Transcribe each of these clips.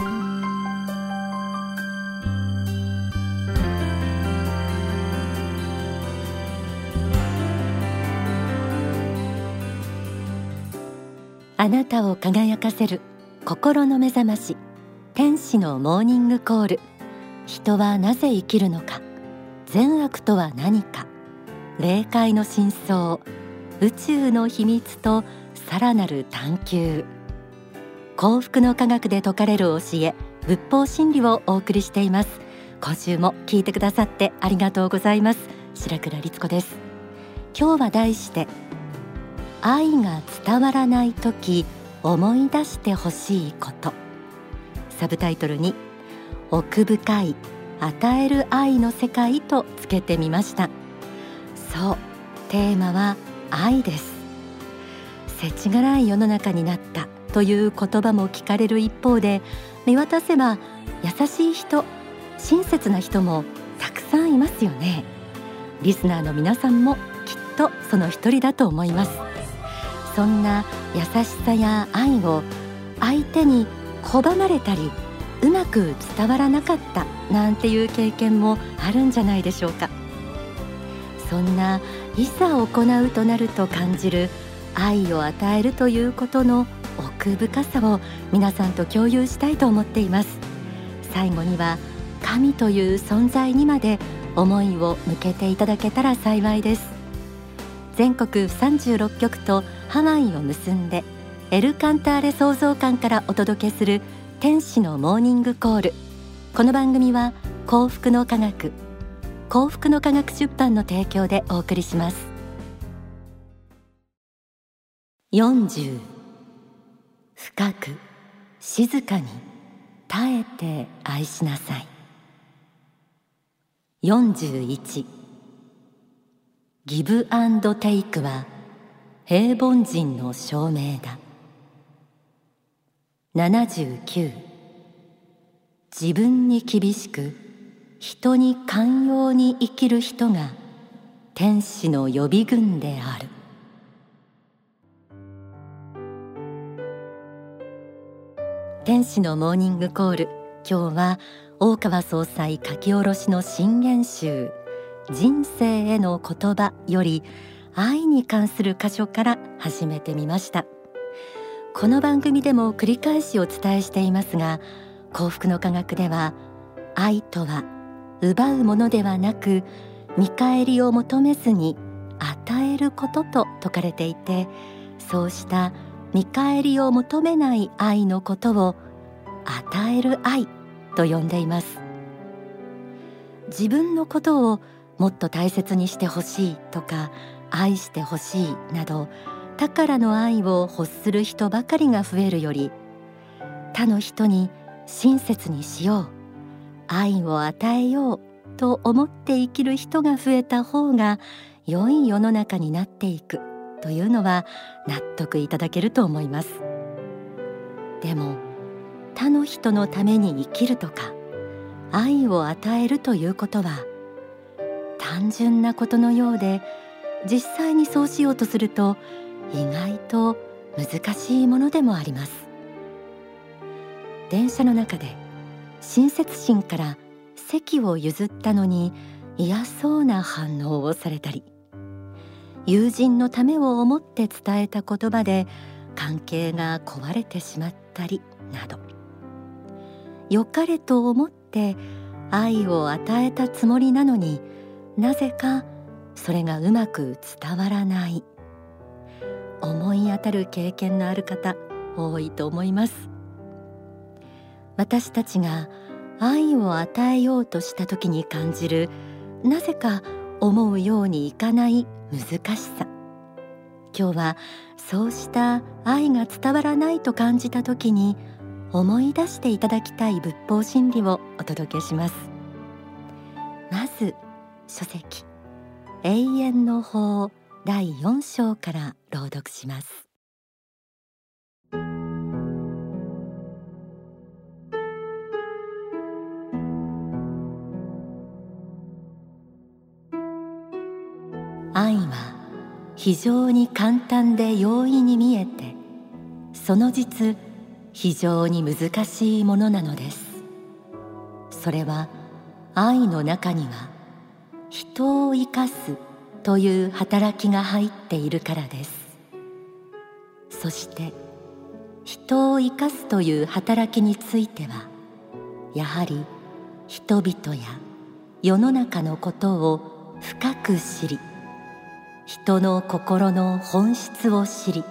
あなたを輝かせる心の目覚まし天使のモーニングコール。人はなぜ生きるのか。善悪とは何か。霊界の真相宇宙の秘密とさらなる探求。幸福の科学で説かれる教え仏法真理をお送りしています。今週も聞いてくださってありがとうございます。白倉律子です。今日は題して愛が伝わらない時思い出してほしいこと。サブタイトルに奥深い与える愛の世界とつけてみました。そうテーマは愛です。世知辛い世の中になったという言葉も聞かれる一方で見渡せば優しい人親切な人もたくさんいますよね。リスナーの皆さんもきっとその一人だと思います。そんな優しさや愛を相手に拒まれたりうまく伝わらなかったなんていう経験もあるんじゃないでしょうか。そんないざ行うとなると感じる愛を与えるということの奥深さを皆さんと共有したいと思っています。最後には神という存在にまで思いを向けていただけたら幸いです。全国36局とハワイを結んでエルカンターレ創造館からお届けする天使のモーニングコール。この番組は幸福の科学幸福の科学出版の提供でお送りします。40深く静かに耐えて愛しなさい。41ギブアンドテイクは平凡人の証明だ。79自分に厳しく人に寛容に生きる人が天使の予備軍である。天使のモーニングコール。今日は大川総裁書き下ろしの新言集人生への言葉より愛に関する箇所から始めてみました。この番組でも繰り返しお伝えしていますが幸福の科学では愛とは奪うものではなく見返りを求めずに与えることと説かれていてそうした見返りを求めない愛のことを与える愛と呼んでいます。自分のことをもっと大切にしてほしいとか愛してほしいなど他からの愛を欲する人ばかりが増えるより他の人に親切にしよう愛を与えようと思って生きる人が増えた方が良い世の中になっていく。というのは納得いただけると思います。でも他の人のために生きるとか愛を与えるということは単純なことのようで実際にそうしようとすると意外と難しいものでもあります。電車の中で親切心から席を譲ったのに嫌そうな反応をされたり友人のためを思って伝えた言葉で関係が壊れてしまったりなど。良かれと思って愛を与えたつもりなのになぜかそれがうまく伝わらない。思い当たる経験のある方多いと思います。私たちが愛を与えようとした時に感じるなぜか思うようにいかない難しさ。今日はそうした愛が伝わらないと感じた時に思い出していただきたい仏法真理をお届けします。まず書籍永遠の法第4章から朗読します。非常に簡単で容易に見えてその実非常に難しいものなのです。それは愛の中には人を生かすという働きが入っているからです。そして人を生かすという働きについてはやはり人々や世の中のことを深く知り人の心の本質を知り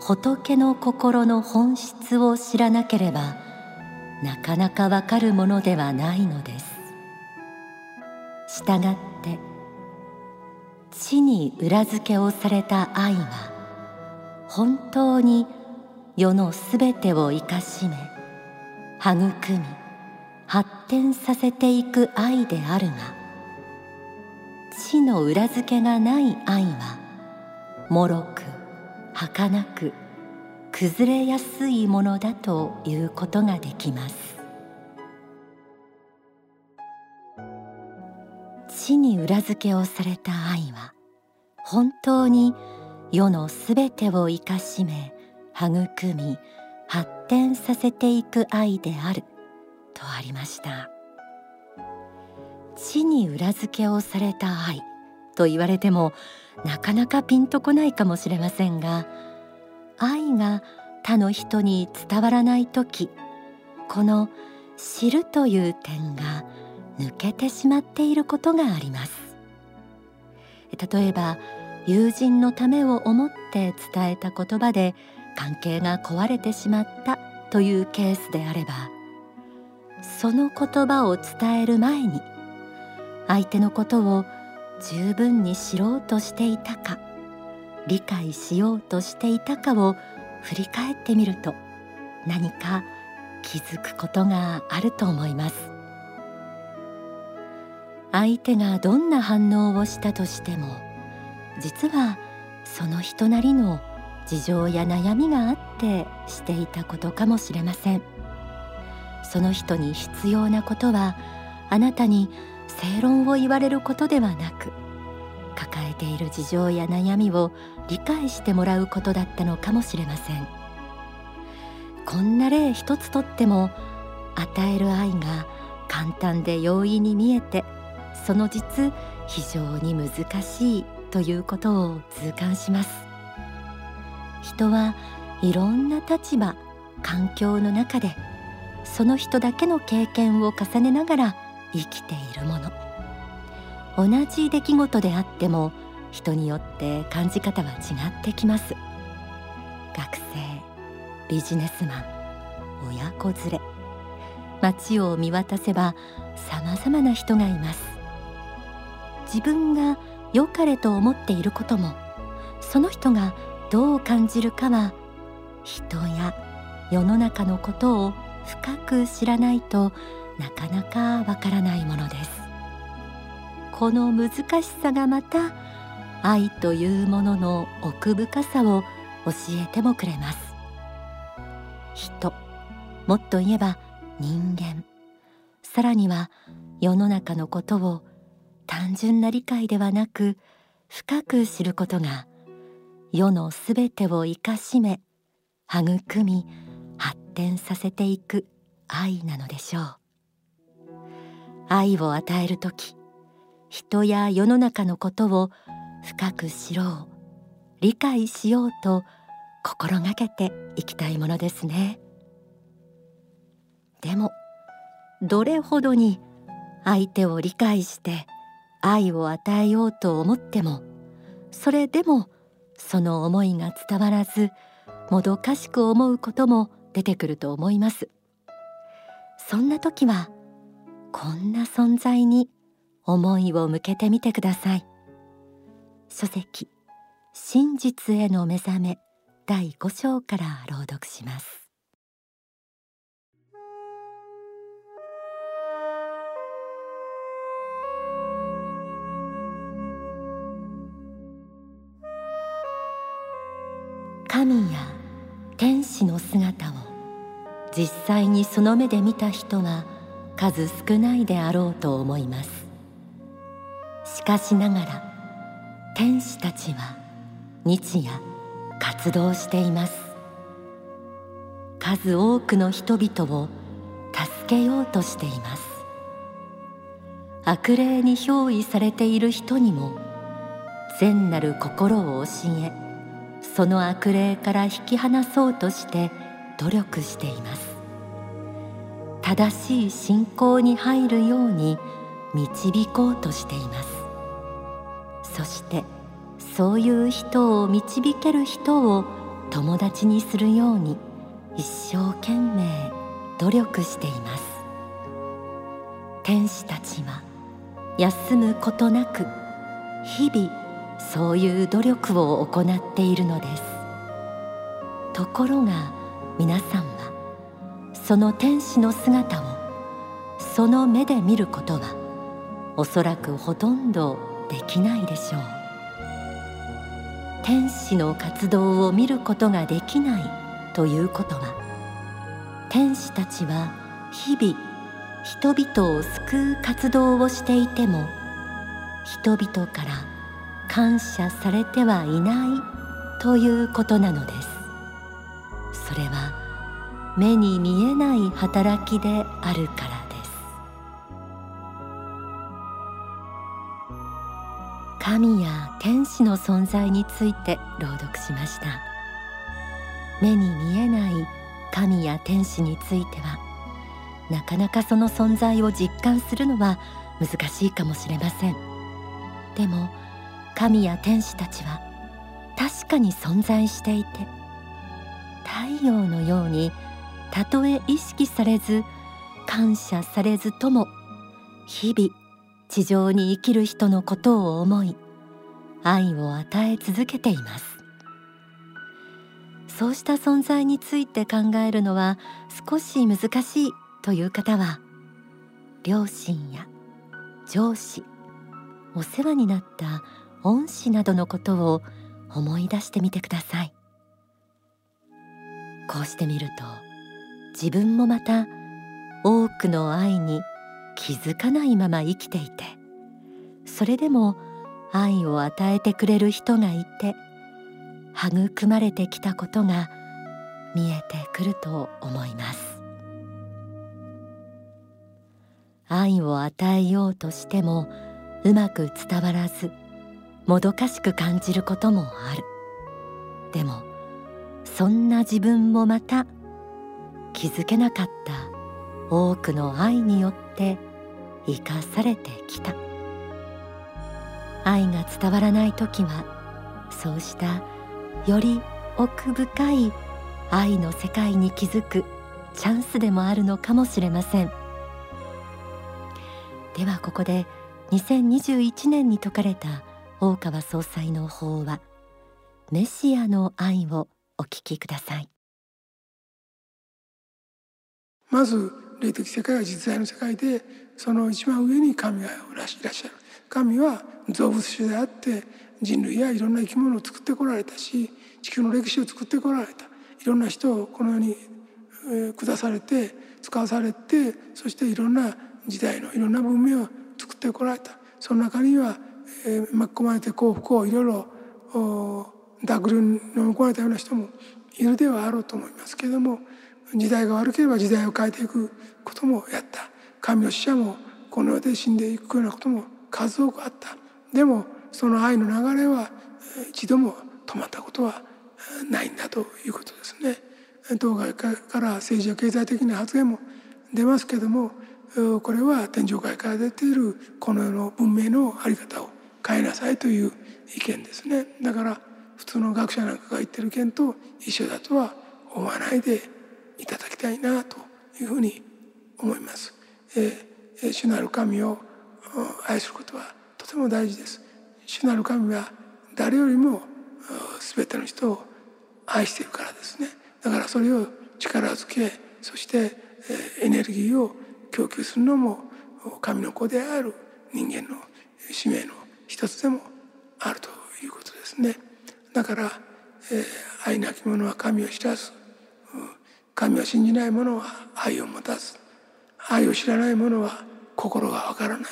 仏の心の本質を知らなければなかなかわかるものではないのです。したがって地に裏付けをされた愛は本当に世のすべてを生かしめ育み発展させていく愛であるが地の裏付けがない愛はもろく儚く崩れやすいものだということができます。地に裏付けをされた愛は本当に世のすべてを生かしめ育み発展させていく愛であるとありました。地に裏付けをされた愛と言われてもなかなかピンとこないかもしれませんが愛が他の人に伝わらない時この知るという点が抜けてしまっていることがあります。例えば友人のためを思って伝えた言葉で関係が壊れてしまったというケースであればその言葉を伝える前に相手のことを十分に知ろうとしていたか理解しようとしていたかを振り返ってみると何か気づくことがあると思います。相手がどんな反応をしたとしても実はその人なりの事情や悩みがあってしていたことかもしれません。その人に必要なことはあなたに正論を言われることではなく抱えている事情や悩みを理解してもらうことだったのかもしれません。こんな例一つとっても与える愛が簡単で容易に見えてその実非常に難しいということを痛感します。人はいろんな立場環境の中でその人だけの経験を重ねながら生きているもの。同じ出来事であっても人によって感じ方は違ってきます。学生ビジネスマン親子連れ。街を見渡せばさまざまな人がいます。自分が良かれと思っていることもその人がどう感じるかは人や世の中のことを深く知らないとなかなかわからないものです。この難しさがまた愛というものの奥深さを教えてもくれます。人もっと言えば人間。さらには世の中のことを単純な理解ではなく深く知ることが世のすべてを生かしめ育み発展させていく愛なのでしょう。愛を与える時人や世の中のことを深く知ろう理解しようと心がけていきたいものですね。でもどれほどに相手を理解して愛を与えようと思ってもそれでもその思いが伝わらずもどかしく思うことも出てくると思います。そんな時はこんな存在に思いを向けてみてください。書籍真実への目覚め第5章から朗読します。神や天使の姿を実際にその目で見た人は数少ないであろうと思います。しかしながら天使たちは日夜活動しています。数多くの人々を助けようとしています。悪霊に憑依されている人にも善なる心を教えその悪霊から引き離そうとして努力しています。正しい信仰に入るように導こうとしています。そしてそういう人を導ける人を友達にするように一生懸命努力しています。天使たちは休むことなく日々そういう努力を行っているのです。ところが皆さんはその天使の姿をその目で見ることはおそらくほとんどできないでしょう。天使の活動を見ることができないということは天使たちは日々人々を救う活動をしていても人々から感謝されてはいないということなのです。目に見えない働きであるからです。神や天使の存在について朗読しました。目に見えない神や天使についてはなかなかその存在を実感するのは難しいかもしれません。でも神や天使たちは確かに存在していて太陽のようにたとえ意識されず感謝されずとも日々地上に生きる人のことを思い愛を与え続けています。そうした存在について考えるのは少し難しいという方は両親や上司お世話になった恩師などのことを思い出してみてください。こうしてみると自分もまた多くの愛に気づかないまま生きていてそれでも愛を与えてくれる人がいて育まれてきたことが見えてくると思います。愛を与えようとしてもうまく伝わらずもどかしく感じることもある。でもそんな自分もまた気づけなかった。多くの愛によって生かされてきた。愛が伝わらない時はそうしたより奥深い愛の世界に気づくチャンスでもあるのかもしれません。ではここで2021年に説かれた大川総裁の法話メシアの愛をお聞きください。まず霊的世界は実在の世界でその一番上に神がいらっしゃる。神は造物主であって人類やいろんな生き物を作ってこられたし地球の歴史を作ってこられた。いろんな人をこの世に下されて使わされてそしていろんな時代のいろんな文明を作ってこられた。その中には、えー、巻き込まれて幸福をいろいろ濁流に飲み込まれたような人もいるではあろうと思いますけれども時代が悪ければ時代を変えていくこともやった。神の使者もこの世で死んでいくようなことも数多くあった。でもその愛の流れは一度も止まったことはないんだということですね。当該から政治や経済的な発言も出ますけどもこれは天上界から出ているこの世の文明の在り方を変えなさいという意見ですね。だから普通の学者なんかが言ってる意見と一緒だとは思わないでいただきたいなというふうに思います。えー、主なる神を愛することはとても大事です。主なる神は誰よりも全ての人を愛しているからですね。だからそれを力づけそしてエネルギーを供給するのも神の子である人間の使命の一つでもあるということですね。だから、えー、愛なき者は神を知らず神を信じない者は愛を持たず愛を知らない者は心がわからない。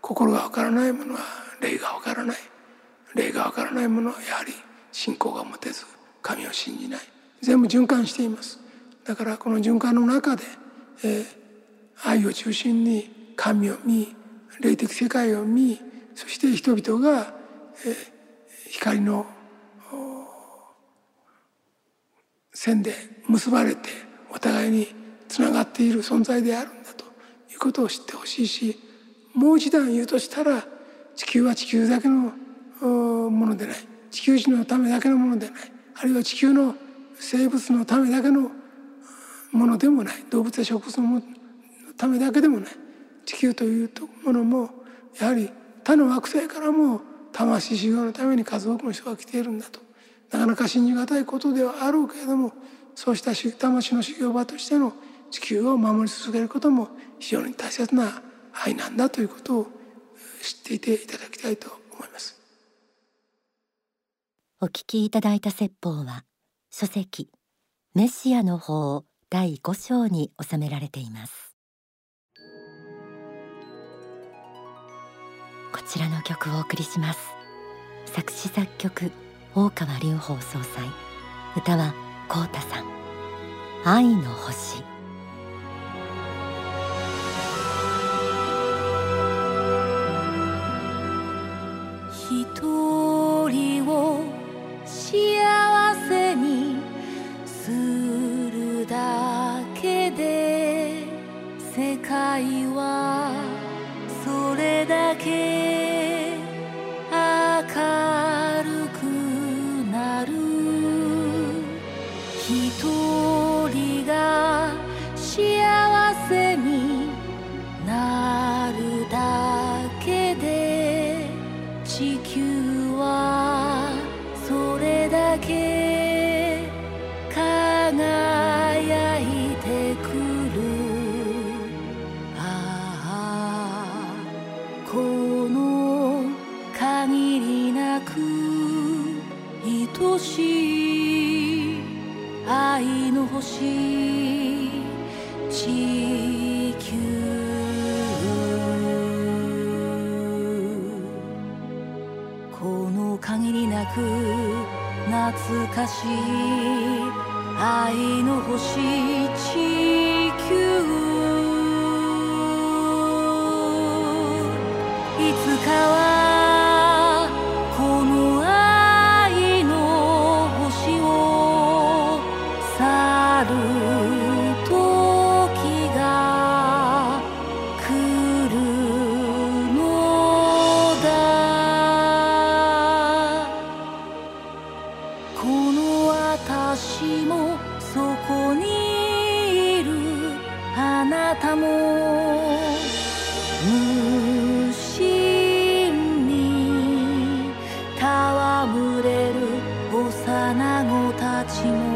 心がわからない者は霊がわからない。霊がわからない者はやはり信仰が持てず神を信じない。全部循環しています。だからこの循環の中で、えー、愛を中心に神を見霊的世界を見そして人々が、えー、光の線で結ばれてお互いにつながっている存在であるんだということを知ってほしいしもう一段言うとしたら地球は地球だけのものでない地球人のためだけのものでないあるいは地球の生物のためだけのものでもない動物や植物のためだけでもない地球というものもやはり他の惑星からも魂修行のために数多くの人が来ているんだとなかなか信じがたいことではあろうけれどもそうした魂の修行場としての地球を守り続けることも非常に大切な愛なんだということを知っていていただきたいと思います。お聞きいただいた説法は書籍メシアの法第5章に収められています。こちらの曲をお送りします。作詞作曲大川隆法総裁。歌は浩太さん。愛の星。星地球。いつかはたち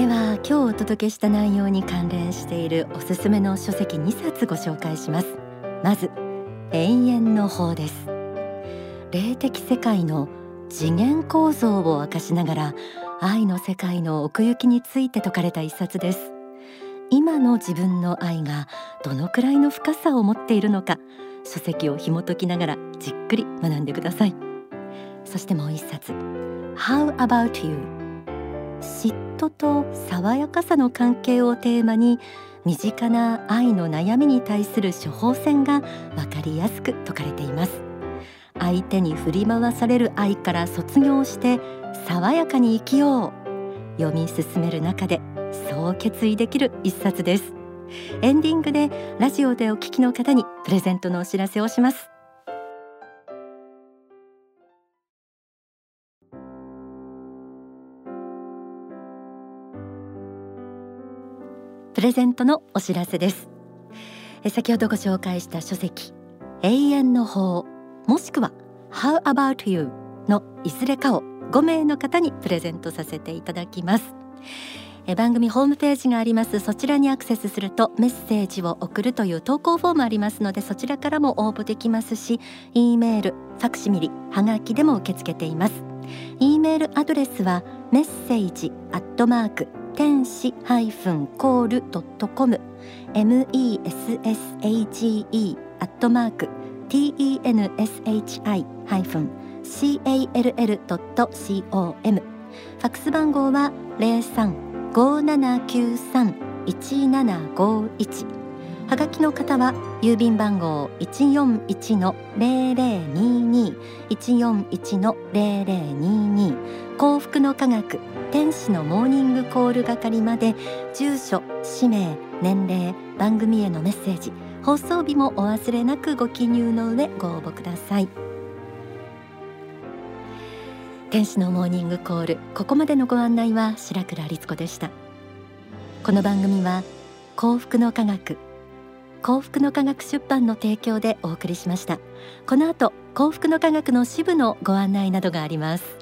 では今日お届けした内容に関連しているおすすめの書籍2冊ご紹介します。まず永遠の法です。霊的世界の次元構造を明かしながら愛の世界の奥行きについて説かれた一冊です。今の自分の愛がどのくらいの深さを持っているのか書籍を紐解きながらじっくり学んでください。そしてもう一冊。How about you? 嫉妬と爽やかさの関係をテーマに身近な愛の悩みに対する処方箋がわかりやすく説かれています。相手に振り回される愛から卒業して爽やかに生きよう。読み進める中でそう決意できる一冊です。エンディングでラジオでお聞きの方にプレゼントのお知らせをします。プレゼントのお知らせです。先ほどご紹介した書籍永遠の法もしくは How about you のいずれかを5名の方にプレゼントさせていただきます。番組ホームページがあります。そちらにアクセスするとメッセージを送るという投稿フォームありますのでそちらからも応募できますし E メールファクシミリはがきでも受け付けています。E メールアドレスはメッセージアットマーク天使ハイフンコールドットコム message アットマーク tenshi ハイフン call ドット com ファックス番号は零三5793-1751はがきの方は郵便番号141の0022 141の0022幸福の科学天使のモーニングコール係まで住所氏名年齢番組へのメッセージ放送日もお忘れなくご記入の上ご応募ください。天使のモーニングコールここまでのご案内は白倉律子でした。この番組は幸福の科学幸福の科学出版の提供でお送りしました。この後幸福の科学の支部のご案内などがあります。